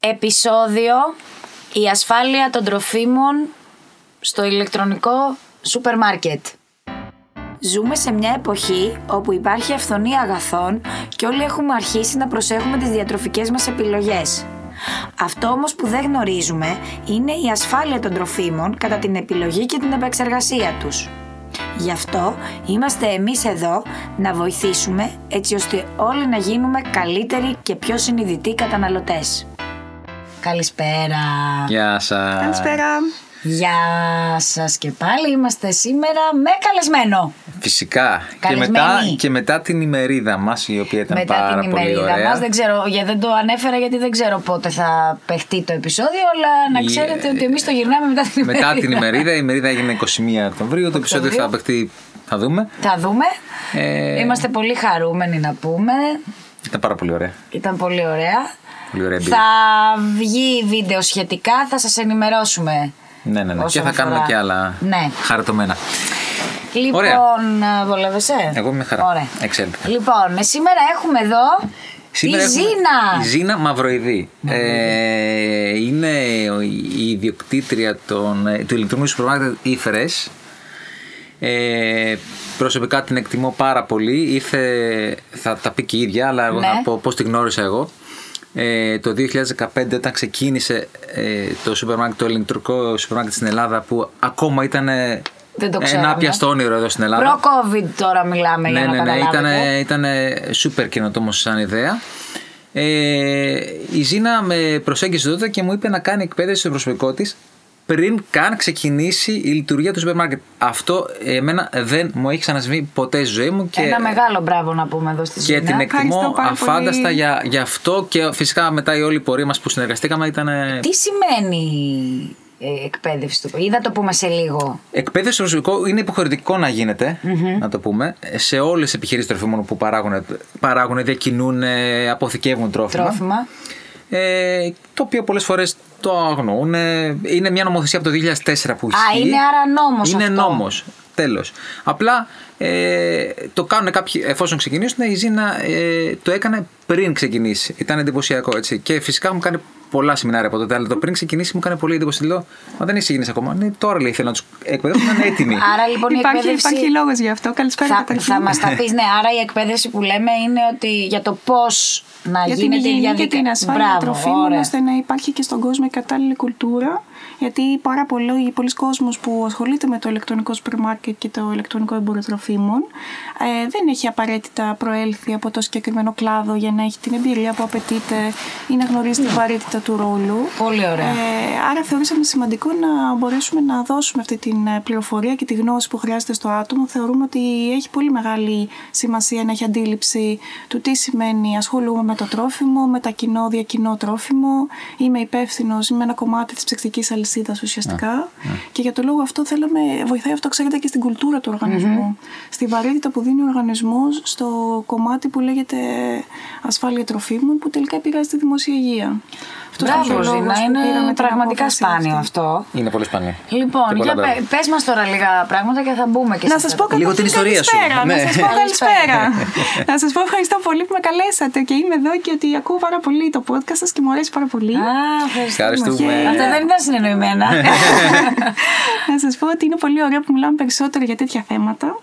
Επισόδιο Η ασφάλεια των τροφίμων στο ηλεκτρονικό σούπερ μάρκετ. Ζούμε σε μια εποχή όπου υπάρχει αυθονία αγαθών και όλοι έχουμε αρχίσει να προσέχουμε τις διατροφικές μας επιλογές. Αυτό όμως που δεν γνωρίζουμε είναι η ασφάλεια των τροφίμων κατά την επιλογή και την επεξεργασία τους. Γι' αυτό είμαστε εμείς εδώ να βοηθήσουμε έτσι ώστε όλοι να γίνουμε καλύτεροι και πιο συνειδητοί καταναλωτές. Καλησπέρα. Γεια σας. Καλησπέρα. Γεια σας και πάλι είμαστε σήμερα με καλεσμένο. Φυσικά. Και Καλεσμένη. μετά, και μετά την ημερίδα μας, η οποία ήταν Μετά πάρα την πολύ ημερίδα ωραία. μας, δεν ξέρω, για, δεν το ανέφερα γιατί δεν ξέρω πότε θα παιχτεί το επεισόδιο, αλλά να Η- ξέρετε ότι εμείς το γυρνάμε μετά την ημερίδα. Μετά την ημερίδα, η ημερίδα έγινε 21 Οκτωβρίου. Το επεισόδιο θα παιχτεί, θα δούμε. Θα δούμε. Ε, Είμαστε πολύ χαρούμενοι να πούμε. Ήταν πάρα πολύ ωραία. Ήταν πολύ ωραία. Πολύ ωραία εμπειρία. Θα βγει βίντεο σχετικά, θα σας ενημερώσουμε. Ναι, ναι, ναι. Και όσον θα κάνουμε αφορά. και άλλα Ναι. χαριτωμένα. Λοιπόν, Ωραία. ε, βολεύεσαι; Εγώ είμαι χαρά. Ωραία. Εξέλιχθα. Λοιπόν, ε, σήμερα έχουμε εδώ Σήμερα τη έχουμε Ζήνα. Η Ζήνα Μαυροειδή. Ε, είναι η ιδιοκτήτρια των, ε, του ηλεκτρονικού σούπερ μάρκετ Ήφερες. Ε, προσωπικά την εκτιμώ πάρα πολύ. Ήρθε, θα τα πει και η ίδια, αλλά εγώ Ναι. θα πω πώς τη γνώρισα εγώ. Ε, το 2015 όταν ξεκίνησε ε, το σούπερ μάρκετ, το ηλεκτρικό σούπερ μάρκετ στην Ελλάδα που ακόμα ήταν Δεν το ένα ξέραμε. άπιαστο όνειρο εδώ στην Ελλάδα. Προ-COVID τώρα μιλάμε Ναι, για να ναι, ναι. Ήταν, καταλάβετε. ήταν σούπερ καινοτόμος σαν ιδέα. Ε, η Ζήνα με προσέγγισε τότε και μου είπε να κάνει εκπαίδευση στο προσωπικό της πριν καν ξεκινήσει η λειτουργία του σούπερ μάρκετ. Αυτό εμένα δεν μου έχει ξανασβεί ποτέ στη ζωή μου και, Ένα μεγάλο μπράβο να πούμε εδώ στη και Ζήνα. την εκτιμώ Ευχαριστώ πάρα αφάνταστα πολύ. για, για αυτό και φυσικά μετά η όλη πορεία μας που συνεργαστήκαμε ήταν Τι σημαίνει ε, εκπαίδευση του Είδα το πούμε σε λίγο. Εκπαίδευση στο προσωπικό είναι υποχρεωτικό να γίνεται, να το πούμε, σε όλες τις επιχειρήσεις τροφίμων που παράγουν, παράγουν διακινούν, ε, αποθηκεύουν τρόφιμα. Τρόφιμα. Ε, το οποίο πολλές φορές το αγνοούν. Ε, Είναι μια νομοθεσία από το 2004 που ισχύει. είναι άρα νόμος Είναι αυτό. νόμος. Τέλος. Απλά ε, το κάνουν κάποιοι εφόσον ξεκινήσουν. Η Ζήνα ε, το έκανε πριν ξεκινήσει. Ήταν εντυπωσιακό έτσι. Και φυσικά μου κάνει πολλά σεμινάρια από τότε. Αλλά το πριν ξεκινήσει μου έκανε πολύ εντύπωση. Λέω, Μα δεν έχει ξεκινήσει ακόμα. Ναι, τώρα λέει θέλω να τους εκπαιδεύσω να είναι έτοιμοι. Άρα λοιπόν η Υπάρχει, εκπαίδευση. υπάρχει λόγος γι' αυτό. Καλησπέρα θα, καταρχήν. θα μας τα πεις, ναι. Άρα η εκπαίδευση που λέμε είναι ότι για το πώς να για την γίνεται η υγιεινή και διαδικασία. την ασφάλεια Μπράβο, τροφίμων, ωραία. ώστε να υπάρχει και στον κόσμο η κατάλληλη κουλτούρα. Γιατί πάρα πολλοί, πολλοί κόσμος που ασχολείται με το ηλεκτρονικό σούπερ μάρκετ και το ηλεκτρονικό εμπόριο τροφίμων ε, δεν έχει απαραίτητα προέλθει από το συγκεκριμένο κλάδο για να έχει την εμπειρία που απαιτείται ή να γνωρίζει την βαρύτητα του ρόλου. Πολύ ωραία. Ε, άρα θεωρήσαμε σημαντικό να μπορέσουμε να δώσουμε αυτή την ε, πληροφορία και τη γνώση που χρειάζεται στο άτομο. Θεωρούμε ότι έχει πολύ μεγάλη σημασία να έχει αντίληψη του τι σημαίνει ασχολούμαι με το τρόφιμο, μετακινώ, διακινώ τρόφιμο, είμαι υπεύθυνος, είμαι ένα κομμάτι της ψυκτική αλυσίδα ουσιαστικά. Και για το λόγο αυτό θέλαμε, βοηθάει αυτό, ξέρετε, και στην κουλτούρα του οργανισμού. Στη βαρύτητα που δίνει ο οργανισμός στο κομμάτι που λέγεται ασφάλεια τροφίμων, που τελικά επηρεάζει τη δημόσια υγεία. Αυτός ήταν και ο Μπράβο, λόγος Ζήνα. που πήραμε Είναι την πραγματικά απόφαση σπάνιο αυτή. αυτό. Είναι πολύ σπάνιο. Λοιπόν, Και πολλά για μπράβο. πες, πες μας τώρα λίγα πράγματα και θα μπούμε και Να σε σας πω αυτά. Λίγο καταρχήν την ιστορία σου. καλησπέρα, Ναι. Να σας πω Καλησπέρα. καλησπέρα. να σας πω ευχαριστώ πολύ που με καλέσατε και είμαι εδώ και ότι ακούω πάρα πολύ το podcast σας και μου αρέσει πάρα πολύ. Α, ευχαριστούμε. Ευχαριστούμε. Αυτά δεν ήταν συνεννοημένα. να σας πω ότι είναι πολύ ωραίο που μιλάμε περισσότερο για τέτοια θέματα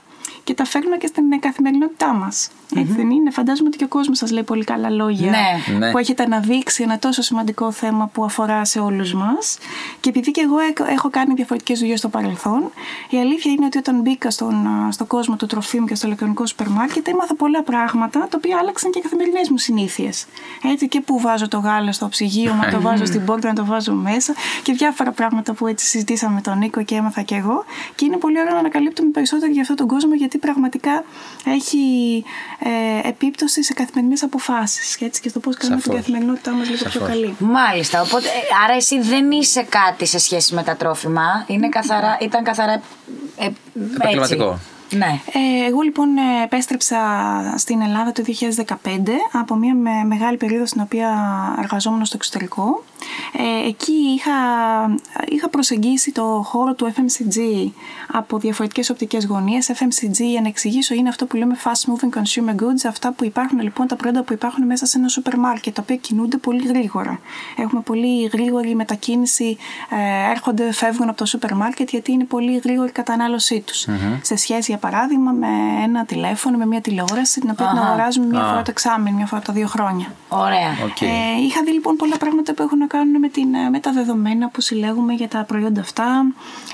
και τα φέρνουμε και στην καθημερινότητά μας. Έτσι δεν είναι. Φαντάζομαι ότι και ο κόσμος σας λέει πολύ καλά λόγια Ναι. Ναι. που έχετε αναδείξει ένα τόσο σημαντικό θέμα που αφορά σε όλους μας. Και επειδή και εγώ έχω- έχω κάνει διαφορετικές δουλειές στο παρελθόν, η αλήθεια είναι ότι όταν μπήκα στον, α, στον κόσμο του τροφίμου και στο ηλεκτρονικό σούπερ μάρκετ, έμαθα πολλά πράγματα τα οποία άλλαξαν και οι καθημερινές μου συνήθειες. Έτσι και που βάζω το γάλα στο ψυγείο, να το βάζω στην πόρτα, να το βάζω μέσα και διάφορα πράγματα που έτσι συζητήσαμε με τον Νίκο και έμαθα και εγώ. Και είναι πολύ ωραίο να ανακαλύπτουμε περισσότερο για αυτόν τον κόσμο γιατί πραγματικά έχει ε, επίπτωση σε καθημερινές αποφάσεις και έτσι και στο πώς κάνουμε την Σαφώς. καθημερινότητά μας λίγο πιο Σαφώς. καλή. Μάλιστα. Οπότε, ε, άρα εσύ δεν είσαι κάτι σε σχέση με τα τρόφιμα. Είναι καθαρά, ήταν καθαρά. Ε, έτσι. Επαγγελματικό. Ναι. Ε, εγώ λοιπόν ε, επέστρεψα στην Ελλάδα το 2015 από μια με, μεγάλη περίοδο στην οποία εργαζόμουν στο εξωτερικό. Ε, εκεί είχα, είχα προσεγγίσει το χώρο του FMCG από διαφορετικές οπτικές γωνίες. FMCG, για να εξηγήσω, είναι αυτό που λέμε fast moving consumer goods, αυτά που υπάρχουν λοιπόν, τα προϊόντα που υπάρχουν μέσα σε ένα σούπερ μάρκετ, τα οποία κινούνται πολύ γρήγορα. Έχουμε πολύ γρήγορη μετακίνηση, ε, έρχονται, φεύγουν από το σούπερ μάρκετ γιατί είναι πολύ γρήγορη η κατανάλωσή τους. Σε σχέση, για παράδειγμα, με ένα τηλέφωνο, με μια τηλεόραση, την οποία την αγοράζουμε μία φορά το εξάμεινο, μία φορά τα δύο χρόνια. Ωραία. Οκ. Ε, είχα δει λοιπόν πολλά πράγματα που έχουν να κάνουν με, την, ε, με τα δεδομένα που συλλέγουμε για τα προϊόντα αυτά,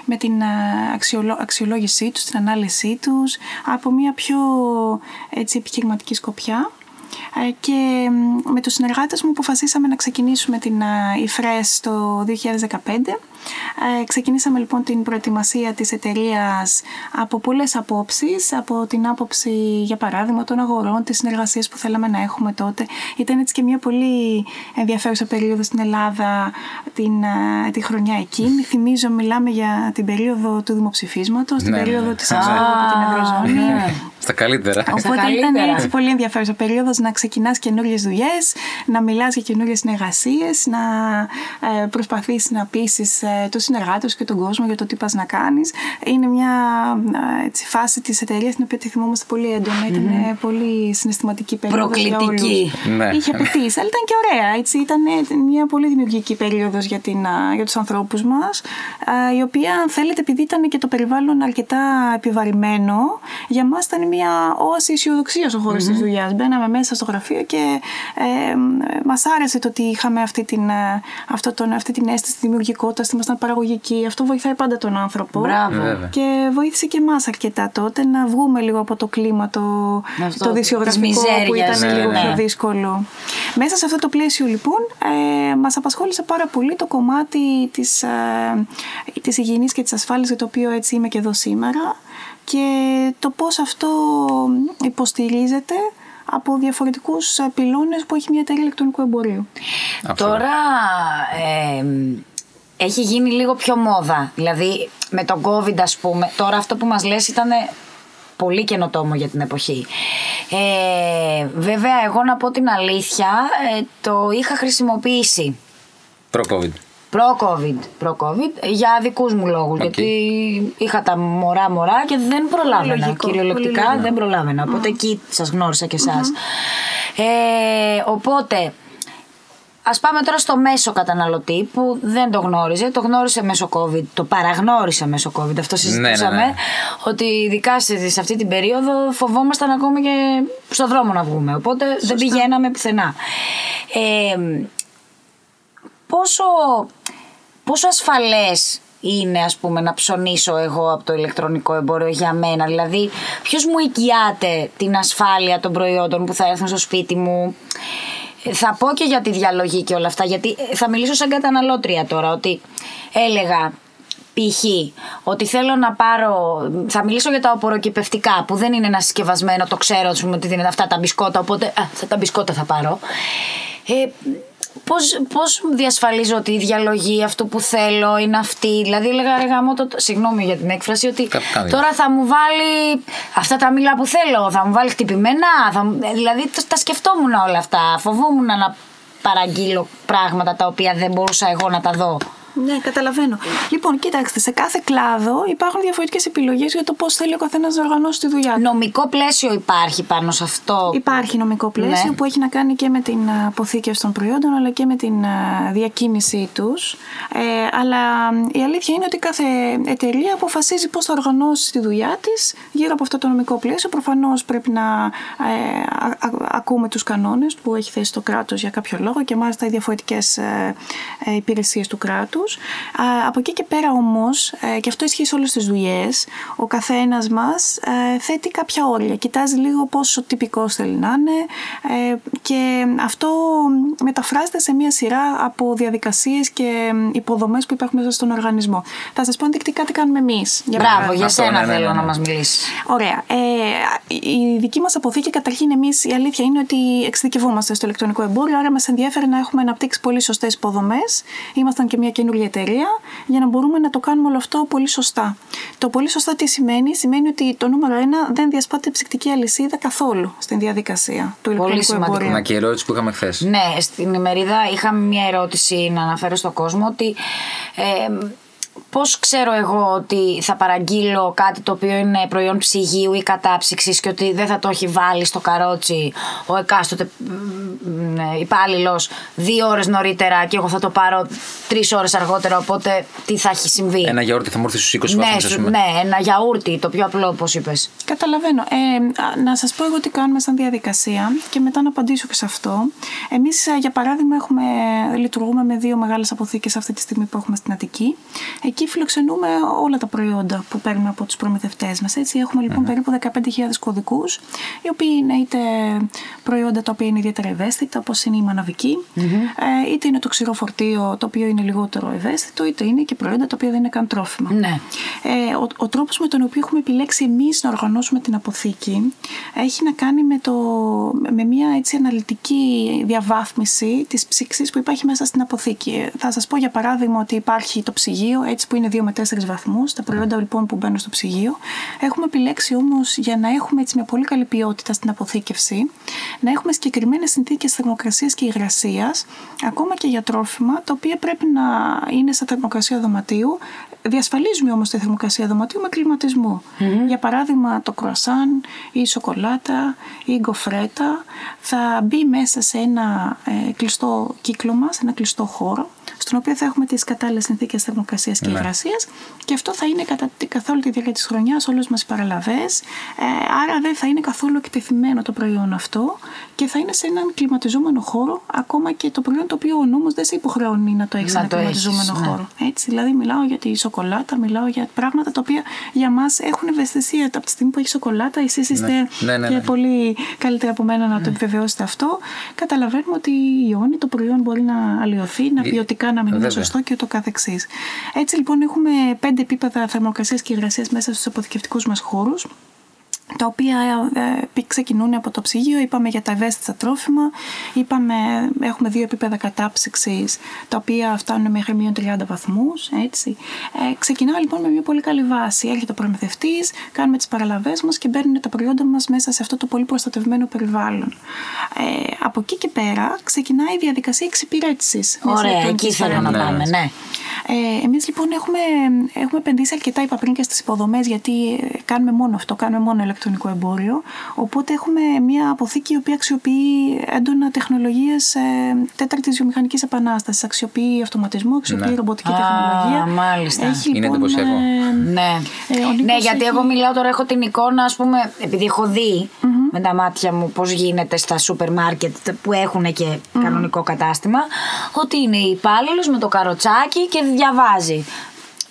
με την ε, αξιολο, αξιολόγησή τους, την ανάλυση τους, από μια πιο έτσι, επιχειρηματική σκοπιά. Ε, και μ, με τους συνεργάτες μου αποφασίσαμε να ξεκινήσουμε την ΙΦΡΕΣ το 2015. Ε, ξεκινήσαμε λοιπόν την προετοιμασία της εταιρείας από πολλές απόψεις, από την άποψη για παράδειγμα των αγορών, τις συνεργασίες που θέλαμε να έχουμε τότε. Ήταν έτσι και μια πολύ ενδιαφέρουσα περίοδο στην Ελλάδα την, ε, τη χρονιά εκείνη. Θυμίζω μιλάμε για την περίοδο του δημοψηφίσματος, την Ναι, ναι, περίοδο ναι. της εξόδου από την Ευρωζώνη. ναι. Στα καλύτερα. Οπότε ήταν καλύτερα. έτσι πολύ ενδιαφέρουσα περίοδος να ξεκινάς καινούριες δουλειές, να μιλάς για καινούριες συνεργασίες, να ε, προσπαθείς να πείσεις ε, τους συνεργάτες και τον κόσμο για το τι πας να κάνεις. Είναι μια ε, έτσι, φάση της εταιρείας την οποία τη θυμόμαστε πολύ έντονα. Ήταν ε, πολύ συναισθηματική περίοδος για Προκλητική. όλους. Ναι. Είχε απαιτήσει, αλλά ήταν και ωραία. Έτσι. Ήταν ε, μια πολύ δημιουργική περίοδος για, την, α, για τους ανθρώπους μας, α, η οποία, αν θέλετε, επειδή ήταν και το περιβάλλον αρκετά επιβαρημένο, για μας ήταν μια όαση αισιοδοξίας ο χώρος της δουλειάς. Μπαίναμε μέσα στο γραφείο και ε, μας άρεσε το ότι είχαμε αυτή την, ε, αυτό τον, αυτή την αίσθηση δημιουργικότητας, ήμασταν παραγωγικοί. Αυτό βοηθάει πάντα τον άνθρωπο. Μπράβο. Βέβαια. Και βοήθησε και εμάς αρκετά τότε να βγούμε λίγο από το κλίμα το, Αυτό, το της δυσιογραφικό που μιζέριας. ήταν Ναι, λίγο ναι. πιο δύσκολο. Μέσα σε αυτό το πλαίσιο λοιπόν ε, μας απασχόλησε πάρα πολύ το κομμάτι της, ε, της υγιεινής και της ασφάλειας για το οποίο έτσι είμαι και εδώ σήμερα και το πώς αυτό υποστηρίζεται από διαφορετικούς ε, πυλώνες που έχει μια εταιρεία ηλεκτρονικού εμπορίου. Αυτό. Τώρα ε, έχει γίνει λίγο πιο μόδα. Δηλαδή με τον COVID ας πούμε, τώρα αυτό που μας λες ήταν πολύ καινοτόμο για την εποχή. Ε, βέβαια εγώ να πω την αλήθεια ε, το είχα χρησιμοποιήσει Προ-COVID. προ-COVID, προ-COVID για δικούς μου λόγους Οκ. γιατί είχα τα μωρά μωρά και δεν προλάβαινα λογικό, κυριολεκτικά πολύ λογικό. δεν προλάβαινα οπότε εκεί σας γνώρισα και εσάς ε, οπότε Ας πάμε τώρα στο μέσο καταναλωτή που δεν το γνώριζε, το γνώρισε μέσω COVID, το παραγνώρισε μέσω COVID, αυτό συζητούσαμε, ναι, ναι. ότι ειδικά σε, σε αυτή την περίοδο φοβόμασταν ακόμη και στο δρόμο να βγούμε, οπότε δεν πηγαίναμε πουθενά. Ε, πόσο, πόσο ασφαλές είναι ας πούμε να ψωνίσω εγώ από το ηλεκτρονικό εμπόριο για μένα; Δηλαδή ποιος μου οικιάται την ασφάλεια των προϊόντων που θα έρθουν στο σπίτι μου; Ε, θα πω και για τη διαλογή και όλα αυτά γιατί ε, θα μιλήσω σαν καταναλώτρια τώρα ότι έλεγα π.χ. ότι θέλω να πάρω. Θα μιλήσω για τα οποροκυπευτικά που δεν είναι ένα συσκευασμένο, το ξέρω ας πούμε, ότι δίνεται αυτά τα μπισκότα. Οπότε α, θα, τα μπισκότα θα πάρω. Ε, Πώς, πώς διασφαλίζω ότι η διαλογή αυτού που θέλω είναι αυτή; Δηλαδή έλεγα ρε γάμο το, συγγνώμη για την έκφραση ότι Κάπου κάνει. τώρα θα μου βάλει αυτά τα μήλα που θέλω, θα μου βάλει χτυπημένα. Θα, μου- ε, δηλαδή τα- τα σκεφτόμουν όλα αυτά. Φοβόμουν να παραγγείλω πράγματα τα οποία δεν μπορούσα εγώ να τα δω. Ναι, καταλαβαίνω. Λοιπόν, κοιτάξτε, σε κάθε κλάδο υπάρχουν διαφορετικές επιλογές για το πώς θέλει ο καθένας να οργανώσει τη δουλειά του. Νομικό πλαίσιο υπάρχει πάνω σε αυτό; Υπάρχει νομικό πλαίσιο Ναι. που έχει να κάνει και με την α, αποθήκευση των προϊόντων αλλά και με την α, διακίνησή τους. Ε, αλλά μ, η αλήθεια είναι ότι κάθε εταιρεία αποφασίζει πώς θα οργανώσει τη δουλειά της γύρω από αυτό το νομικό πλαίσιο. Προφανώς πρέπει να ε, α- α- ακούμε τους κανόνες που έχει θέσει το κράτος για κάποιο λόγο και μάλιστα οι διαφορετικές ε, ε, υπηρεσίες του κράτους. Α, από εκεί και πέρα όμως, ε, και αυτό ισχύει σε όλες τις δουλειές, ο καθένας μας ε, θέτει κάποια όρια. Κοιτάζει λίγο πόσο τυπικός θέλει να είναι ε, και αυτό μεταφράζεται σε μια σειρά από διαδικασίες και υποδομές που υπάρχουν μέσα στον οργανισμό. Θα σας πω ενδεικτικά τι κάνουμε εμείς. Για Μπράβο, παράδειγμα. για Αυτό, σένα ναι, ναι, θέλω ναι, ναι. να μας μιλήσεις. Ωραία. Ε, η δική μας αποθήκη, καταρχήν, εμείς η αλήθεια είναι ότι εξειδικευόμαστε στο ηλεκτρονικό εμπόριο, άρα μας ενδιαφέρει να έχουμε αναπτύξει πολύ σωστές υποδομές. Ήμασταν και μια καινούργια η εταιρεία για να μπορούμε να το κάνουμε όλο αυτό πολύ σωστά. Το πολύ σωστά τι σημαίνει, σημαίνει ότι το νούμερο ένα δεν διασπάται η ψυκτική αλυσίδα καθόλου στην διαδικασία του ηλεκτρονικού εμπορίου. Μα και η ερώτηση που είχαμε χθες. Ναι, στην ημερίδα είχαμε μια ερώτηση να αναφέρω στον κόσμο ότι ε, πώς ξέρω εγώ ότι θα παραγγείλω κάτι το οποίο είναι προϊόν ψυγείου ή κατάψυξης και ότι δεν θα το έχει βάλει στο καρότσι ο εκάστοτε υπάλληλος δύο ώρες νωρίτερα και εγώ θα το πάρω τρεις ώρες αργότερα οπότε τι θα έχει συμβεί; Ένα γιαούρτι θα μου έρθει στους 20 ναι, βαθμούς ναι, ένα γιαούρτι, το πιο απλό όπως είπες. Καταλαβαίνω. Ε, να σας πω εγώ τι κάνουμε σαν διαδικασία και μετά να απαντήσω και σε αυτό. Εμείς για παράδειγμα έχουμε, λειτουργούμε με δύο μεγάλες αποθήκες αυτή τη στιγμή που έχουμε στην Αττική. Εκεί φιλοξενούμε όλα τα προϊόντα που παίρνουμε από τους προμηθευτές μας. Έτσι, έχουμε λοιπόν περίπου 15.000 κωδικούς, οι οποίοι είναι είτε προϊόντα τα οποία είναι ιδιαίτερα ευαίσθητα, όπως είναι η μαναβικη ε, είτε είναι το ξηρό φορτίο, το οποίο είναι λιγότερο ευαίσθητο, είτε είναι και προϊόντα τα οποία δεν είναι καν τρόφιμα. Ναι. Ε, ο, ο τρόπος με τον οποίο έχουμε επιλέξει εμείς να οργανώσουμε την αποθήκη έχει να κάνει με, το, με μια έτσι αναλυτική διαβάθμιση της ψήξης που υπάρχει μέσα στην αποθήκη. Θα σας πω για παράδειγμα ότι υπάρχει το ψυγείο, έτσι που είναι 2 με 4 βαθμούς, τα προϊόντα λοιπόν που μπαίνουν στο ψυγείο. Έχουμε επιλέξει όμως για να έχουμε έτσι μια πολύ καλή ποιότητα στην αποθήκευση, να έχουμε συγκεκριμένες συνθήκες θερμοκρασίας και υγρασίας, ακόμα και για τρόφιμα, τα οποία πρέπει να είναι στα θερμοκρασία δωματίου. Διασφαλίζουμε όμως τη θερμοκρασία δωματίου με κλιματισμό. Για παράδειγμα, το κρουασάν ή η σοκολάτα ή η γκοφρέτα θα μπει μέσα σε ένα ε, κλειστό κύκλωμα, σε ένα κλειστό χώρο στον οποίο θα έχουμε τις κατάλληλες συνθήκες θερμοκρασίας και ναι. υγρασίας και αυτό θα είναι κατά, καθ' όλη τη διάρκεια της χρονιάς όλες μας οι παραλαβές. Ε, άρα δεν θα είναι καθόλου εκτεθειμένο το προϊόν αυτό και θα είναι σε έναν κλιματιζόμενο χώρο, ακόμα και το προϊόν το οποίο ο νόμος δεν σε υποχρεώνει να το έχεις σε έναν κλιματιζόμενο ναι. χώρο. Έτσι, δηλαδή, μιλάω για τη σοκολάτα, μιλάω για πράγματα τα οποία για μας έχουν ευαισθησία. Από τη στιγμή που έχεις σοκολάτα, εσείς ναι. είστε ναι, ναι, και πολύ καλύτερα από μένα να το επιβεβαιώσετε αυτό. Καταλαβαίνουμε ότι η ιόνη, το προϊόν μπορεί να αλλοιωθεί, να ποιοτικά να μην είναι σωστό και ούτω καθεξής. Έτσι λοιπόν έχουμε πέντε επίπεδα θερμοκρασίας και υγρασίας μέσα στους αποθηκευτικούς μας χώρους τα οποία ε, ξεκινούν από το ψυγείο, είπαμε για τα ευαίσθητα τρόφιμα, είπαμε, έχουμε δύο επίπεδα κατάψυξης, τα οποία φτάνουν μέχρι μείον 30 βαθμούς, έτσι. Ε, ξεκινάω λοιπόν με μια πολύ καλή βάση. Έρχεται ο προμηθευτής, κάνουμε τις παραλαβές μας και μπαίνουν τα προϊόντα μας μέσα σε αυτό το πολύ προστατευμένο περιβάλλον. Ε, από εκεί και πέρα ξεκινάει η διαδικασία εξυπηρέτησης. Ωραία, εκεί θέλω να πάμε, ναι. Ε, εμείς λοιπόν έχουμε, έχουμε επενδύσει αρκετά, είπα πριν και στις υποδομές, γιατί κάνουμε μόνο αυτό, κάνουμε μόνο ηλεκτρονικό εμπόριο. Οπότε έχουμε μια αποθήκη η οποία αξιοποιεί έντονα τεχνολογίες ε, τέταρτης βιομηχανικής επανάστασης. Αξιοποιεί αυτοματισμό, αξιοποιεί ναι. ρομποτική τεχνολογία. Μάλιστα. Έχει, Είναι λοιπόν, εντυπωσιακό. Ε, ναι, ε, ναι γιατί εγώ μιλάω τώρα, έχω την εικόνα, ας πούμε, επειδή έχω δει με τα μάτια μου πώς γίνεται στα σούπερ μάρκετ που έχουν και κανονικό κατάστημα, ότι είναι υπάλληλος με το καροτσάκι και διαβάζει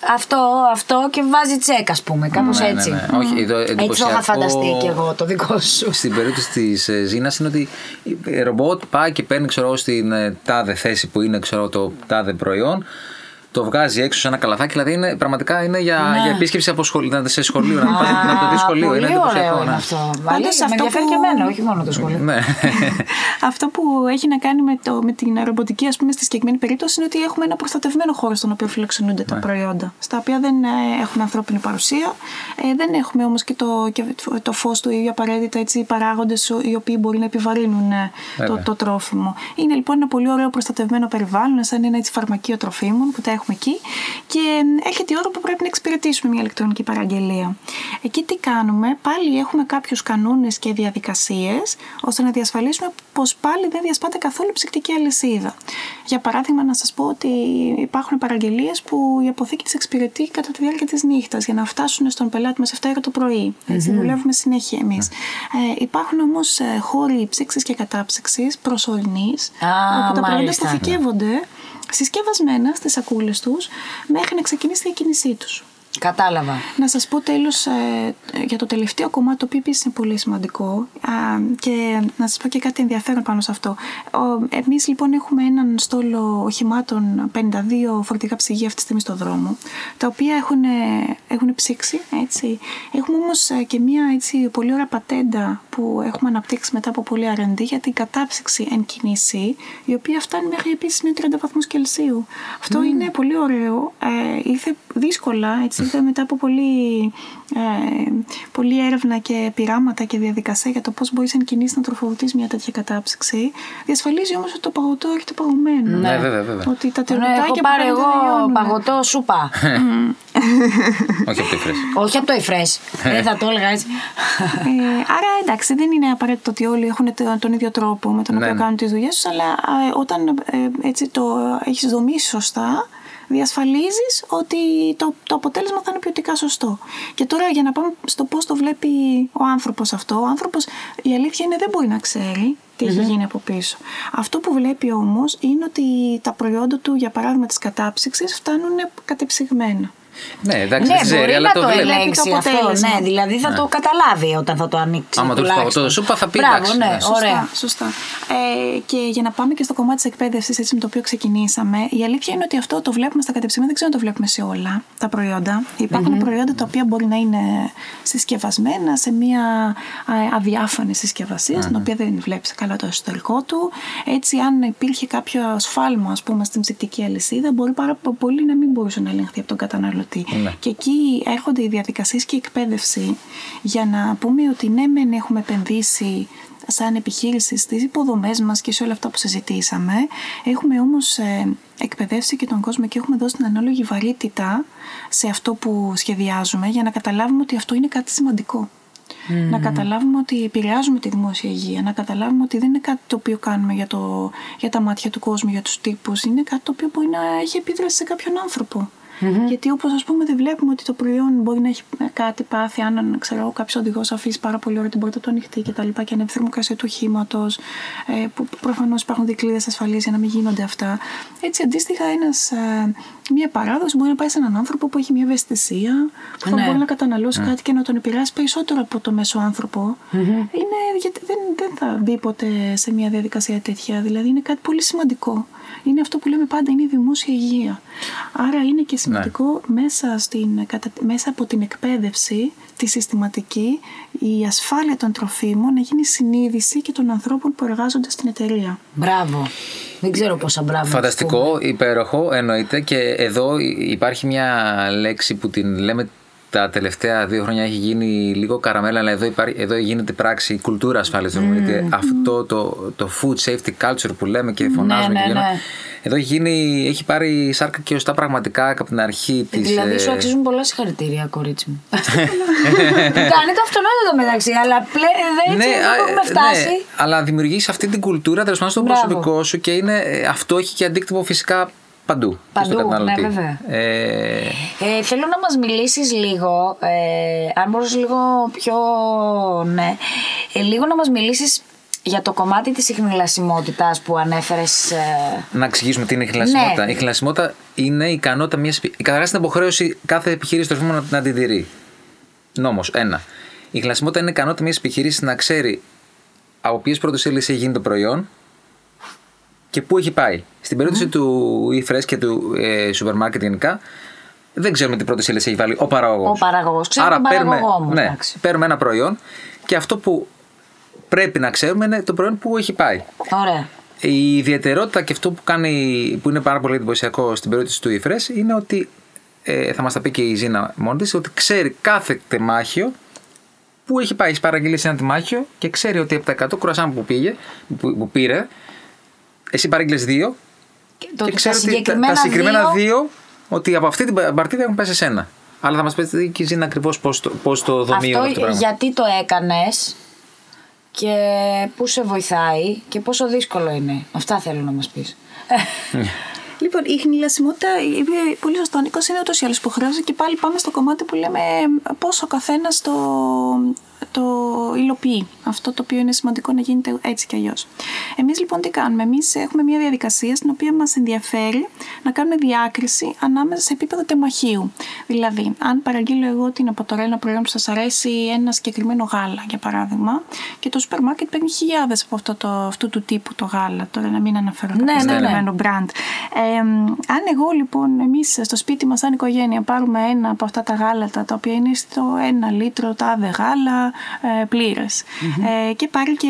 αυτό, αυτό και βάζει τσέκ, ας πούμε. Κάπως ναι, έτσι. Ναι, ναι. Όχι, εδώ, έτσι το είχα φανταστεί και εγώ το δικό σου. Στην περίπτωση της ε, Ζήνας είναι ότι η ρομπότ πάει και παίρνει ξέρω, στην ε, τάδε θέση που είναι ξέρω, το τάδε προϊόν το βγάζει έξω σε ένα καλαθάκι. Δηλαδή είναι, πραγματικά είναι για, Ναι. για επίσκεψη από σχολείο, σε σχολείο. να πας να το δεις σχολείο. Πολύ Είναι ωραίο εντυπωσιακό. είναι ναι. αυτό. Πάντως Πάντως με αυτό ενδιαφέρει που- και εμένα, όχι μόνο το σχολείο. Ναι. Αυτό που έχει να κάνει με, το, με την ρομποτική, ας πούμε, στη συγκεκριμένη περίπτωση είναι ότι έχουμε ένα προστατευμένο χώρο στον οποίο φιλοξενούνται τα προϊόντα. Στα οποία δεν ε, έχουμε ανθρώπινη παρουσία, ε, δεν έχουμε όμως και το, και το φως του ή απαραίτητα έτσι, παράγοντες οι οποίοι μπορεί να επιβαρύνουν ε, το, Βέβαια. το τρόφιμο. Είναι λοιπόν ένα πολύ ωραίο προστατευμένο περιβάλλον, σαν ένα έτσι, φαρμακείο τροφίμων που τα έχουμε εκεί. Και ε, έρχεται η ώρα που πρέπει να εξυπηρετήσουμε μια ηλεκτρονική παραγγελία. Εκεί τι κάνουμε, πάλι έχουμε κάποιους κανόνες και διαδικασίες ώστε να διασφαλίσουμε πως πάλι δεν διασπάται καθόλου η ψυκτική αλυσίδα. Για παράδειγμα, να σας πω ότι υπάρχουν παραγγελίες που η αποθήκη τη εξυπηρετεί κατά τη διάρκεια της νύχτας για να φτάσουν στον πελάτη μας 7 ώρα το πρωί. Έτσι, δουλεύουμε συνέχεια εμείς. Ε, υπάρχουν όμως χώροι ψήξη και κατάψυξης προσωρινής, Α, όπου τα προϊόντα μάλιστα. αποθηκεύονται συσκευασμένα στις σακούλες τους μέχρι να ξεκινήσει η κίνησή τους. Κατάλαβα. Να σας πω τέλος ε, για το τελευταίο κομμάτι το οποίο επίσης είναι πολύ σημαντικό α, και να σας πω και κάτι ενδιαφέρον πάνω σε αυτό. Ο, εμείς λοιπόν έχουμε έναν στόλο οχημάτων 52 φορτηγά ψυγεία αυτή τη στιγμή στο δρόμο τα οποία έχουν, έχουν ψήξει έτσι. Έχουμε όμως ε, και μια έτσι, πολύ ωραία πατέντα που έχουμε αναπτύξει μετά από πολύ R&D για την κατάψυξη εν κινήσει η οποία φτάνει μέχρι επίσης με 30 βαθμούς Κελσίου. Αυτό είναι πολύ ωραίο. Ε, ήρθε δύσκολα έτσι, ήρθε μετά από πολύ, ε, πολύ έρευνα και πειράματα και διαδικασία για το πώς μπορείς εν κινήσεις να τροφοδοτείς μια τέτοια κατάψυξη. Διασφαλίζει όμως ότι το παγωτό έχετε παγωμένο. Ναι, βέβαια, βέβαια. Ότι τα Ναι, έχω τερματάκια πάρει που εγώ κάνετε δεν λιώνουν. παγωτό σούπα. Όχι από το υφρές. Όχι από το υφρές. Δεν θα το έλεγα έτσι. Ε, άρα εντάξει, δεν είναι απαραίτητο ότι όλοι έχουν το- τον ίδιο τρόπο με τον Ναι, οποίο ναι. κάνουν τις δουλειές τους, αλλά ε, όταν ε, έτσι το έχεις δομήσει σωστά, διασφαλίζεις ότι το, το αποτέλεσμα θα είναι ποιοτικά σωστό. Και τώρα για να πάμε στο πώς το βλέπει ο άνθρωπος αυτό. Ο άνθρωπος, η αλήθεια είναι δεν μπορεί να ξέρει τι έχει γίνει από πίσω. Αυτό που βλέπει όμως είναι ότι τα προϊόντα του, για παράδειγμα της κατάψυξης, φτάνουν κατεψυγμένα. Ναι, εντάξει, ναι, δεν ξέρει, μπορεί αλλά να το το βλέπει. ελέγξει το αυτός. αποτέλεσμα. Ναι, δηλαδή θα το καταλάβει όταν θα το ανοίξει. Άμα το τουλάχιστον. παγωτό σούπα θα πει, Μπράβο, εντάξει, ναι, ναι. ωραία. Σωστά, σωστά. Ε, και για να πάμε και στο κομμάτι της εκπαίδευσης, έτσι με το οποίο ξεκινήσαμε, η αλήθεια είναι ότι αυτό το βλέπουμε στα κατεψυγμένα, δεν ξέρω αν το βλέπουμε σε όλα τα προϊόντα. Υπάρχουν προϊόντα τα οποία μπορεί να είναι συσκευασμένα σε μια ε, αδιάφανη συσκευασία, την οποία δεν βλέπεις καλά το εσωτερικό του. Έτσι, αν υπήρχε κάποιος σφάλμα, ας πούμε, στην ψυκτική αλυσίδα, μπορεί πάρα πολύ να μην μπορούσε να ελεγχθεί από τον καταναλωτή. Ναι. Και εκεί έρχονται οι διαδικασίες και η εκπαίδευση για να πούμε ότι ναι, μεν έχουμε επενδύσει σαν επιχείρηση στις υποδομές μας και σε όλα αυτά που συζητήσαμε. Έχουμε όμως ε, εκπαιδεύσει και τον κόσμο και έχουμε δώσει την ανάλογη βαρύτητα σε αυτό που σχεδιάζουμε για να καταλάβουμε ότι αυτό είναι κάτι σημαντικό. Να καταλάβουμε ότι επηρεάζουμε τη δημόσια υγεία, να καταλάβουμε ότι δεν είναι κάτι το οποίο κάνουμε για, το, για τα μάτια του κόσμου, για τους τύπους, είναι κάτι το οποίο μπορεί να έχει επίδραση σε κάποιον άνθρωπο. Γιατί όπως ας πούμε δεν βλέπουμε ότι το προϊόν μπορεί να έχει κάτι πάθει, αν ξέρω, κάποιος οδηγός αφήσει πάρα πολύ ώρα την πόρτα του ανοιχτή και τα λοιπά και ανέβει η θερμοκρασία του οχήματο, ε, που προφανώς υπάρχουν δικλείδες ασφαλείας για να μην γίνονται αυτά. Έτσι, αντίστοιχα, ένας, ε, μια παράδοση μπορεί να πάει σε έναν άνθρωπο που έχει μια ευαισθησία, που θα Ναι. μπορεί να καταναλώσει κάτι και να τον επηρεάσει περισσότερο από το μέσο άνθρωπο. Είναι, γιατί δεν, δεν θα μπει ποτέ σε μια διαδικασία τέτοια. Δηλαδή, είναι κάτι πολύ σημαντικό. Είναι αυτό που λέμε πάντα, είναι η δημόσια υγεία. Άρα είναι και σημαντικό μέσα, στην, κατα- μέσα από την εκπαίδευση, τη συστηματική, η ασφάλεια των τροφίμων να γίνει συνείδηση και των ανθρώπων που εργάζονται στην εταιρεία. Μπράβο. Δεν ξέρω πόσα μπράβο. να τους πούμε. Φανταστικό, υπέροχο, εννοείται. Και εδώ υπάρχει μια λέξη που την λέμε τα τελευταία δύο χρόνια έχει γίνει λίγο καραμέλα, αλλά εδώ, υπάρχει, εδώ γίνεται πράξη η κουλτούρα ασφάλειας. Mm. Αυτό το, το food safety culture που λέμε και φωνάζουμε ναι, και γίνονται. ναι. Εδώ έχει, γίνει, έχει πάρει σάρκα και ωστά πραγματικά από την αρχή της. Δηλαδή σου αξίζουν πολλά συγχαρητήρια, κορίτσι μου. Κάνει το αυτονόητο μεταξύ, αλλά πλέον δεν ναι, έτσι α, δεν έχουμε ναι, φτάσει. αλλά δημιουργήσει αυτή την κουλτούρα τέλος πάντων στο Μπράβο. προσωπικό σου και είναι, ε, αυτό έχει και αντίκτυπο φυσικά παντού. και Παντού, στον καταναλωτή. ναι, βέβαια. Ε, Ε, θέλω να μας μιλήσεις λίγο, ε, αν μπορείς λίγο πιο, ναι, ε, λίγο να μας μιλήσεις για το κομμάτι της ιχνηλασιμότητας που ανέφερες. Ε, να εξηγήσουμε τι είναι η χνηλασιμότητα. Ναι. Η χνηλασιμότητα είναι η ικανότητα μιας. Καταρχά την υποχρέωση κάθε επιχείρησης τροφίμων να, να την τηρεί. Νόμος. Ένα. Η χνηλασιμότητα είναι η ικανότητα μιας επιχείρησης να ξέρει από ποιες πρώτες ύλες έχει γίνει το προϊόν και πού έχει πάει. Στην περίπτωση του e-fresh και του ε, σούπερ μάρκετ γενικά, δεν ξέρουμε τι πρώτες ύλε έχει βάλει ο παραγωγός. Ο παραγωγός. Ξέρω τον παίρνουμε, παραγωγό μου, ναι, εντάξει. παίρνουμε ένα προϊόν και αυτό που πρέπει να ξέρουμε είναι το προϊόν που έχει πάει. ωραία. Η ιδιαιτερότητα και αυτό που, κάνει, που είναι πάρα πολύ εντυπωσιακό στην περίπτωση του e είναι ότι ε, θα μας τα πει και η Ζήνα μόνη της, ότι ξέρει κάθε τεμάχιο που έχει πάει. Έχει παραγγείλει σε ένα τεμάχιο και ξέρει ότι από τα 100 κουρασάν που, πήγε, που, που πήρε, εσύ παρήγγειλε δύο Και, το, και τα ξέρει ότι τα, συγκεκριμένα, τα συγκεκριμένα δύο, δύο, ότι από αυτή την παρτίδα έχουν πάει σε σένα. Αλλά θα μας πεις και η Ζήνα ακριβώς πώς το, πώς το δομεί όλο αυτό αυτό το πράγμα. γιατί το έκανες και πού σε βοηθάει και πόσο δύσκολο είναι. Αυτά θέλω να μας πεις. Λοιπόν, η χνηλασιμότητα, είπε πολύ σωστό ο Νίκος, είναι ούτως ή άλλως υποχρέωση και πάλι πάμε στο κομμάτι που λέμε πώς ο καθένας το, το υλοποιεί. Αυτό το οποίο είναι σημαντικό να γίνεται έτσι κι αλλιώς. Εμείς λοιπόν τι κάνουμε, εμείς έχουμε μια διαδικασία στην οποία μας ενδιαφέρει να κάνουμε διάκριση ανάμεσα σε επίπεδο τεμαχίου. Δηλαδή, αν παραγγείλω εγώ την από τώρα ένα προϊόν που σας αρέσει ένα συγκεκριμένο γάλα, για παράδειγμα, και το σούπερ μάρκετ παίρνει χιλιάδες από αυτό το, αυτού του τύπου το γάλα. Τώρα να μην αναφέρω Ναι, κάποιο ναι, ναι. συγκεκριμένο brand. Ε, αν εγώ λοιπόν, εμείς στο σπίτι μας, σαν οικογένεια, πάρουμε ένα από αυτά τα γάλατα, τα οποία είναι στο ένα λίτρο τάδε γάλα ε, πληρε Ε, και πάρει και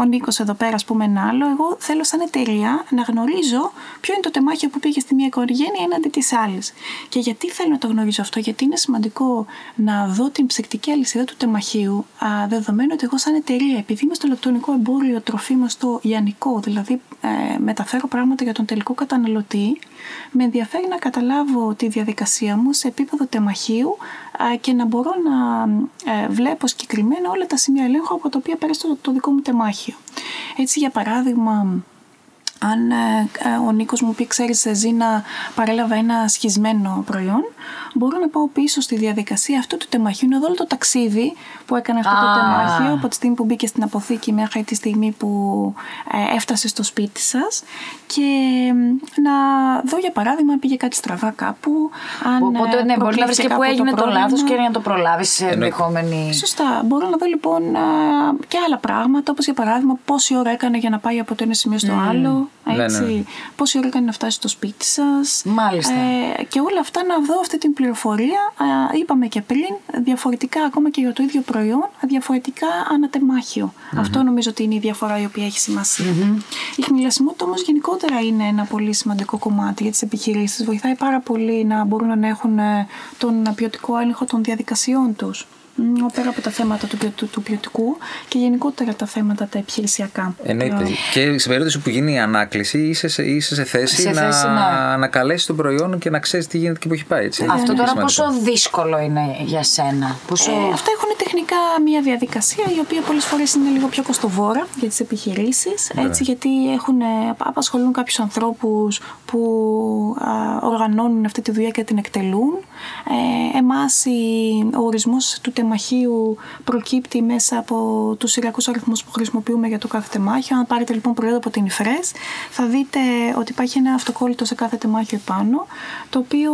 ο Νίκος εδώ πέρα, ας πούμε, ένα άλλο. Εγώ θέλω σαν εταιρεία να γνωρίζω ποιο είναι το τεμάχιο που πήγε στη μία οικογένεια έναντι της άλλης. Και γιατί θέλω να το γνωρίζω αυτό, Γιατί είναι σημαντικό να δω την ψεκτική αλυσίδα του τεμαχίου, α, δεδομένου ότι εγώ σαν εταιρεία, επειδή είμαι στο ηλεκτρονικό εμπόριο τροφίμων στο ιανικό, δηλαδή ε, μεταφέρω πράγματα για τον τελικό καταναλωτή, με ενδιαφέρει να καταλάβω τη διαδικασία μου σε επίπεδο τεμαχίου α, και να μπορώ να ε, βλέπω συγκεκριμένα όλα τα σημεία ελέγχου από τα οποία πέρασε το, το δικό μου τεμάχιο. Έτσι, για παράδειγμα, αν ε, ε, ο Νίκος μου πει, ξέρεις, Ζήνα, παρέλαβα ένα σχισμένο προϊόν, μπορώ να πάω πίσω στη διαδικασία αυτού του τεμαχίου, να δω όλο το ταξίδι που έκανε αυτό το Α. τεμάχιο, από τη στιγμή που μπήκε στην αποθήκη μέχρι τη στιγμή που ε, έφτασε στο σπίτι σας και ε, να δω, για παράδειγμα, αν πήγε κάτι στραβά κάπου, αν Οπότε ε, ναι, μπορεί να βρεις και προκλήθηκε πού από έγινε το πρόβλημα. λάθος και να το προλάβεις σε ενδεχόμενη. Σωστά. Μπορώ να δω λοιπόν α, και άλλα πράγματα, όπως για παράδειγμα πόση ώρα έκανε για να πάει από το ένα σημείο στο άλλο, Ναι, έτσι. ναι. Πόση ώρα έκανε να φτάσει στο σπίτι σας. Μάλιστα. Ε, και όλα αυτά να δω αυτή την πληροφορία, α, είπαμε και πριν, διαφορετικά ακόμα και για το ίδιο προϊόν, διαφορετικά ανατεμάχιο. Αυτό νομίζω ότι είναι η διαφορά η οποία έχει σημασία. Η χνηλασιμότητα όμως γενικότερα είναι ένα πολύ σημαντικό κομμάτι για τις επιχειρήσεις. Βοηθάει πάρα πολύ να μπορούν να έχουν ε, τον ποιοτικό έλεγχο των διαδικασιών τους. Μ, Πέρα από τα θέματα του, ποιοτικού- του ποιοτικού και γενικότερα τα θέματα τα επιχειρησιακά. Εννοείται. Και σε περίπτωση που γίνει η ανάκληση, είσαι σε, είσαι σε θέση, Σε να θέση να- ανακαλέσει το προϊόν και να ξέρεις τι γίνεται και που έχει πάει. Έτσι. Αυτό Είναι τώρα σημαντικό. πόσο δύσκολο είναι για σένα. Πόσο... Ε, αυτά έχουν τεχνικά μια διαδικασία η οποία πολλές φορές είναι λίγο πιο κοστοβόρα για τις επιχειρήσεις έτσι, γιατί έχουν, ε, απασχολούν κάποιους ανθρώπους που α, οργανώνουν αυτή τη δουλειά και την εκτελούν. Ε, εμάς η- ο ορισμός του τεμαχίου προκύπτει μέσα από τους σειρακούς αριθμούς που χρησιμοποιούμε για το κάθε τεμάχιο. Αν πάρετε λοιπόν προϊόντα από την ΙΦΡΕΣ θα δείτε ότι υπάρχει ένα αυτοκόλλητο σε κάθε τεμάχιο επάνω το οποίο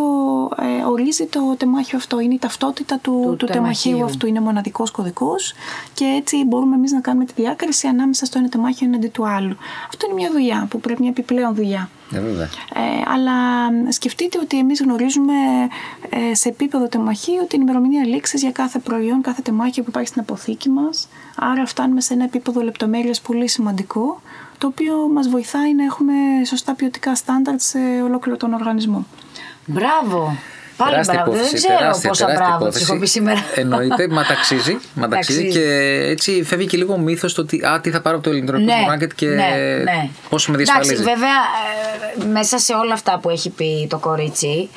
ε, ορίζει το τεμάχιο αυτό. Είναι η ταυτότητα του, Του του, τεμαχίου. τεμαχίου αυτού. Είναι μοναδικός κωδικός και έτσι μπορούμε εμείς να κάνουμε τη διάκριση ανάμεσα στο ένα τεμάχιο έναντι του άλλου. Αυτό είναι μια δουλειά που πρέπει μια επιπλέον δουλειά. Ε, βέβαια. Ε, αλλά σκεφτείτε ότι εμείς γνωρίζουμε ε, σε επίπεδο τεμαχίου την ημερομηνία λήξης για κάθε προϊόν, κάθε τεμάχιο που υπάρχει στην αποθήκη μας. Άρα φτάνουμε σε ένα επίπεδο λεπτομέρειας πολύ σημαντικό, το οποίο μας βοηθάει να έχουμε σωστά ποιοτικά στάνταρτ σε ολόκληρο τον οργανισμό. Μπράβο. Πάλι Τεράστια μπράβο. Δεν υπόθεση, ξέρω τεράστια, πόσα τεράστια μπράβο υπόθεση. της έχω πει σήμερα. Εννοείται, μα ταξίζει. Μα ταξίζει Ταξίζει. και έτσι φεύγει και λίγο ο μύθος το ότι α, τι θα πάρω από το ηλεκτρονικό Ναι, μάρκετ και ναι, ναι. πόσο με Εντάξει, διασφαλίζει. βέβαια, ε, μέσα σε όλα αυτά που έχει πει το κορίτσι,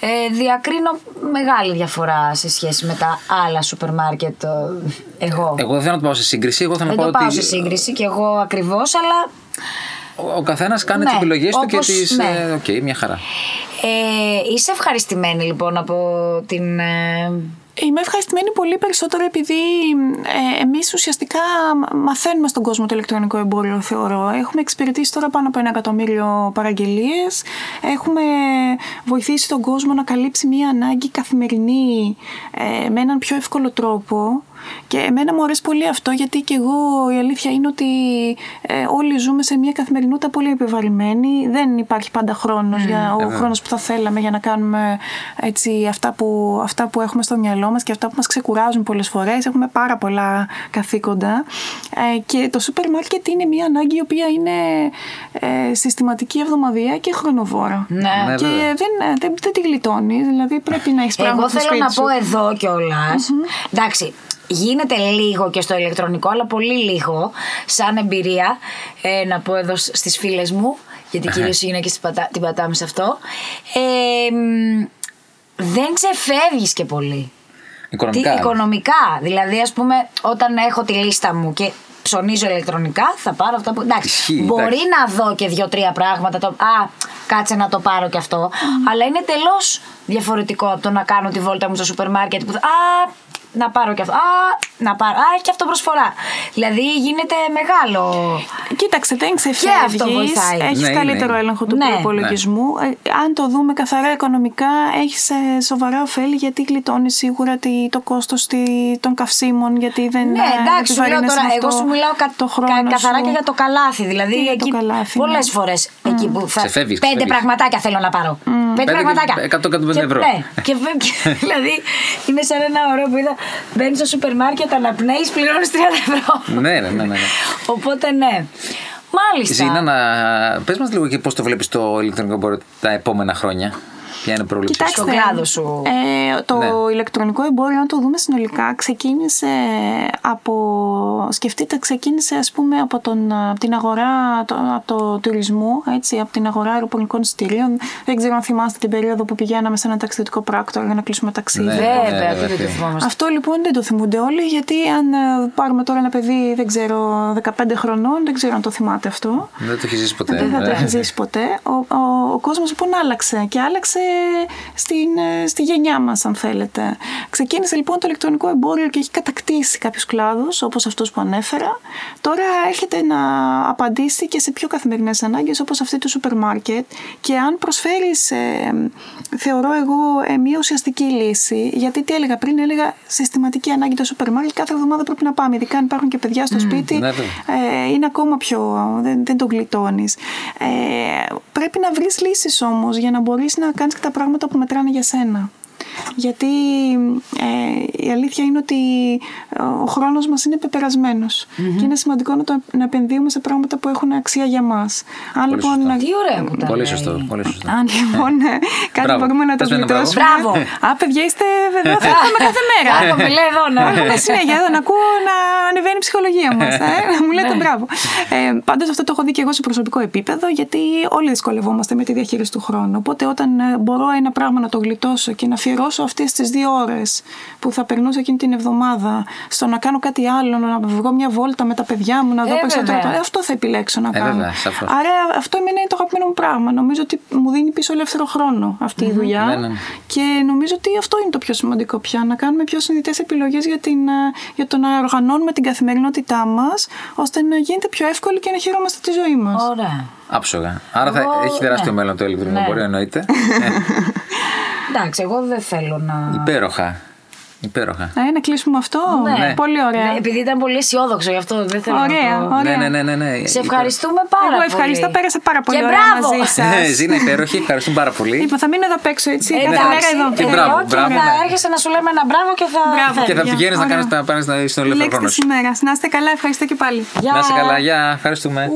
ε, διακρίνω μεγάλη διαφορά σε σχέση με τα άλλα σούπερ μάρκετ. ε, Εγώ. Εγώ δεν θέλω να το πάω σε σύγκριση. Εγώ θέλω να δεν πω το πάω ότι σε σύγκριση και εγώ ακριβώς, αλλά ο, ο καθένας κάνει Ναι, τι επιλογές του και όπως- τις. ναι. Οκ, μια χαρά. Ε, είσαι ευχαριστημένη λοιπόν από την. ε, Είμαι ευχαριστημένη πολύ περισσότερο επειδή ε, εμείς ουσιαστικά μαθαίνουμε στον κόσμο το ηλεκτρονικό εμπόριο θεωρώ. Έχουμε εξυπηρετήσει τώρα πάνω από ένα εκατομμύριο παραγγελίες. Έχουμε βοηθήσει τον κόσμο να καλύψει μια ανάγκη καθημερινή ε, με έναν πιο εύκολο τρόπο. Και εμένα μου αρέσει πολύ αυτό γιατί και εγώ η αλήθεια είναι ότι ε, όλοι ζούμε σε μια καθημερινότητα πολύ επιβαρημένη. Δεν υπάρχει πάντα χρόνος για ο χρόνος που θα θέλαμε για να κάνουμε έτσι, αυτά, που, αυτά που έχουμε στο μυαλό μας και αυτά που μας ξεκουράζουν πολλές φορές. Έχουμε πάρα πολλά καθήκοντα ε, και το σούπερ μάρκετ είναι μια ανάγκη η οποία είναι ε, συστηματική εβδομαδιαία και χρονοβόρα. Ναι. Ναι, Και βέβαια. δεν, δεν, δεν τη γλιτώνεις, δηλαδή πρέπει να έχεις πράγματα Εγώ στο θέλω σπίτι να σου. πω εδώ κιόλας. Εντάξει, γίνεται λίγο και στο ηλεκτρονικό, αλλά πολύ λίγο σαν εμπειρία. Ε, να πω εδώ σ- στις φίλες μου, γιατί κυρίως οι γυναίκες την πατά- την πατάμε σε αυτό. Ε, μ, δεν ξεφεύγεις και πολύ. Οικονομικά. Τι, οικονομικά. Δηλαδή, ας πούμε, όταν έχω τη λίστα μου και ψωνίζω ηλεκτρονικά, θα πάρω αυτά που. Εντάξει, Ισχύει, μπορεί εντάξει. να δω και δύο-τρία πράγματα. Το... Α, κάτσε να το πάρω κι αυτό. Αλλά είναι τελώς διαφορετικό από το να κάνω τη βόλτα μου στο σούπερ μάρκετ. Που... θα- Α, να πάρω και αυτό. Α, να πάρω. Α, έχει και αυτό προσφορά. Δηλαδή γίνεται μεγάλο. Κοίταξε, δεν αυτό ξεφεύγεις. βοηθάει. Έχεις Ναι, καλύτερο είναι. έλεγχο του Ναι. προπολογισμού. Ε, αν το δούμε καθαρά οικονομικά, έχεις σοβαρά ωφέλη γιατί γλιτώνεις σίγουρα τη- το κόστος των καυσίμων. Γιατί δεν Ναι, ε, εντάξει, σου λέω επιβαρύνεσαι τώρα, με εγώ αυτό σου μιλάω κα, το χρόνο κα- καθαρά σου. και για το καλάθι. Δηλαδή, Και για εκεί το καλάθι, πολλές ναι. φορές εκεί που θα. Ξεφεύγεις, πέντε ξεφεύγεις. πραγματάκια θέλω να πάρω. Πέντε Πέντε και πραγματάκια. 100-150 Και- ευρώ. Ναι, και, βε- και δηλαδή είναι σαν ένα ωραίο που είδα. Μπαίνεις στο σούπερ μάρκετ, αναπνέεις, πληρώνεις 30 ευρώ. Ναι, ναι, ναι. ναι. ναι. Οπότε ναι. Μάλιστα. Ζήνα, να... πες μας λίγο και πώς το βλέπεις το ηλεκτρονικό εμπόριο τα επόμενα χρόνια. Ποια είναι η πρόβλεψη σου; Κοιτάξτε, Στον κλάδο σου. Ε, το Ναι. ηλεκτρονικό εμπόριο, αν το δούμε συνολικά, ξεκίνησε από. Σκεφτείτε, ξεκίνησε ας πούμε από, τον, από την αγορά, το, από το τουρισμό, έτσι, από την αγορά αεροπορικών εισιτηρίων. Δεν ξέρω αν θυμάστε την περίοδο που πηγαίναμε σε ένα ταξιδιωτικό πράκτορα για να κλείσουμε ταξίδι. Ναι. Βέβαια, ναι, τι δεν το ναι. θυμόμαστε. Αυτό λοιπόν δεν το θυμούνται όλοι, γιατί αν ε, πάρουμε τώρα ένα παιδί, δεν ξέρω, 15 χρονών, δεν ξέρω αν το θυμάται αυτό. Δεν το έχει ζήσει ποτέ. Δεν θα το ε. έχει ζήσει ποτέ. Ο, ο, ο κόσμος λοιπόν άλλαξε και άλλαξε στην, ε, στη γενιά μας αν θέλετε. Ξεκίνησε λοιπόν το ηλεκτρονικό εμπόριο και έχει κατακτήσει κάποιους κλάδους όπως αυτός που ανέφερα. Τώρα έρχεται να απαντήσει και σε πιο καθημερινές ανάγκες όπως αυτή του σούπερ μάρκετ και αν προσφέρεις ε, θεωρώ εγώ ε, μια ουσιαστική λύση γιατί τι έλεγα πριν έλεγα συστηματική ανάγκη το σούπερ μάρκετ κάθε εβδομάδα πρέπει να πάμε ειδικά αν υπάρχουν και παιδιά στο σπίτι ναι, βέβαια. ε, είναι ακόμα πιο. δεν, δεν το γλιτώνεις. Ε, πρέπει να βρεις λύσεις όμως για να μπορείς να κάνεις και τα πράγματα που μετράνε για σένα. Γιατί ε, η αλήθεια είναι ότι ε, ο χρόνος μας είναι πεπερασμένος και είναι σημαντικό να, το, να επενδύουμε σε πράγματα που έχουν αξία για μας. Αν Πολύ λοιπόν, σωστά. να- Τι ωραία που τα Πολύ λέει. σωστό. Πολύ σωστό. αν λοιπόν ε, κάτι Μπράβο. μπορούμε να το Πες με ένα μπράβο. γλιτώσουμε. Μπράβο. Α, παιδιά, είστε εδώ, θα έρχομαι κάθε μέρα. Άκου, μιλέ εδώ να. Ναι, συνέχεια εδώ να ακούω να ανεβαίνει η ψυχολογία μας. Ε, να μου Ναι. λέτε μπράβο. Ε, Πάντως αυτό το έχω δει και εγώ σε προσωπικό επίπεδο, γιατί όλοι δυσκολευόμαστε με τη διαχείριση του χρόνου. Οπότε όταν ε, μπορώ ένα πράγμα να το γλιτώσω και να αφιερώσω αυτές τις δύο ώρες που θα περνούσα εκείνη την εβδομάδα στο να κάνω κάτι άλλο, να βγω μια βόλτα με τα παιδιά μου, να δω Ε, περισσότερο. βέβαια. Ε, αυτό θα επιλέξω να Ε, κάνω. βέβαια, σαφώς. Άρα αυτό εμένα είναι το αγαπημένο μου πράγμα. Νομίζω ότι μου δίνει πίσω ελεύθερο χρόνο αυτή η δουλειά. Ναι, ναι, ναι. Και νομίζω ότι αυτό είναι το πιο σημαντικό πια. Να κάνουμε πιο συνειδητές επιλογές για, την, ε, για το να οργανώνουμε την καθημερινότητά μας, ώστε να γίνεται πιο εύκολη και να χαιρόμαστε τη ζωή μας. Ωραία. Άψογα. Άρα θα Εγώ, έχει τεράστιο ναι. μέλλον το ηλεκτρονικό Ναι. εμπόριο, εννοείται. Εντάξει, εγώ δεν θέλω να. Υπέροχα. Υπέροχα. Ε, να κλείσουμε αυτό. Ναι. Πολύ ωραία. Ναι, επειδή ήταν πολύ αισιόδοξο γι' αυτό δεν θέλω Ωραία, να το... ωραία. Ναι, ναι, ναι, ναι, ναι. Σε ευχαριστούμε πάρα Εγώ πολύ. ευχαριστώ, πέρασα πάρα πολύ Και ωραία μπράβο. μαζί σας. Ε, Ζήνα, υπέροχη. Ευχαριστούμε πάρα πολύ. Λοιπόν, θα μείνω εδώ απ' έξω, έτσι. Κάθε Εντάξει, μέρα εδώ. Και ε, μπράβο, εγώ μπράβο, Και θα ναι. έρχεσαι να σου λέμε ένα μπράβο και θα Μπράβο. Και θα Ωραία, πηγαίνεις να ωραία. κάνεις να πάνε στον ελεύθερο Λέξτε χρόνος σου. σήμερα. Να είστε καλά, ευχαριστώ και πάλι. Γεια. Να είσαι καλά, γεια, ευχαριστούμε.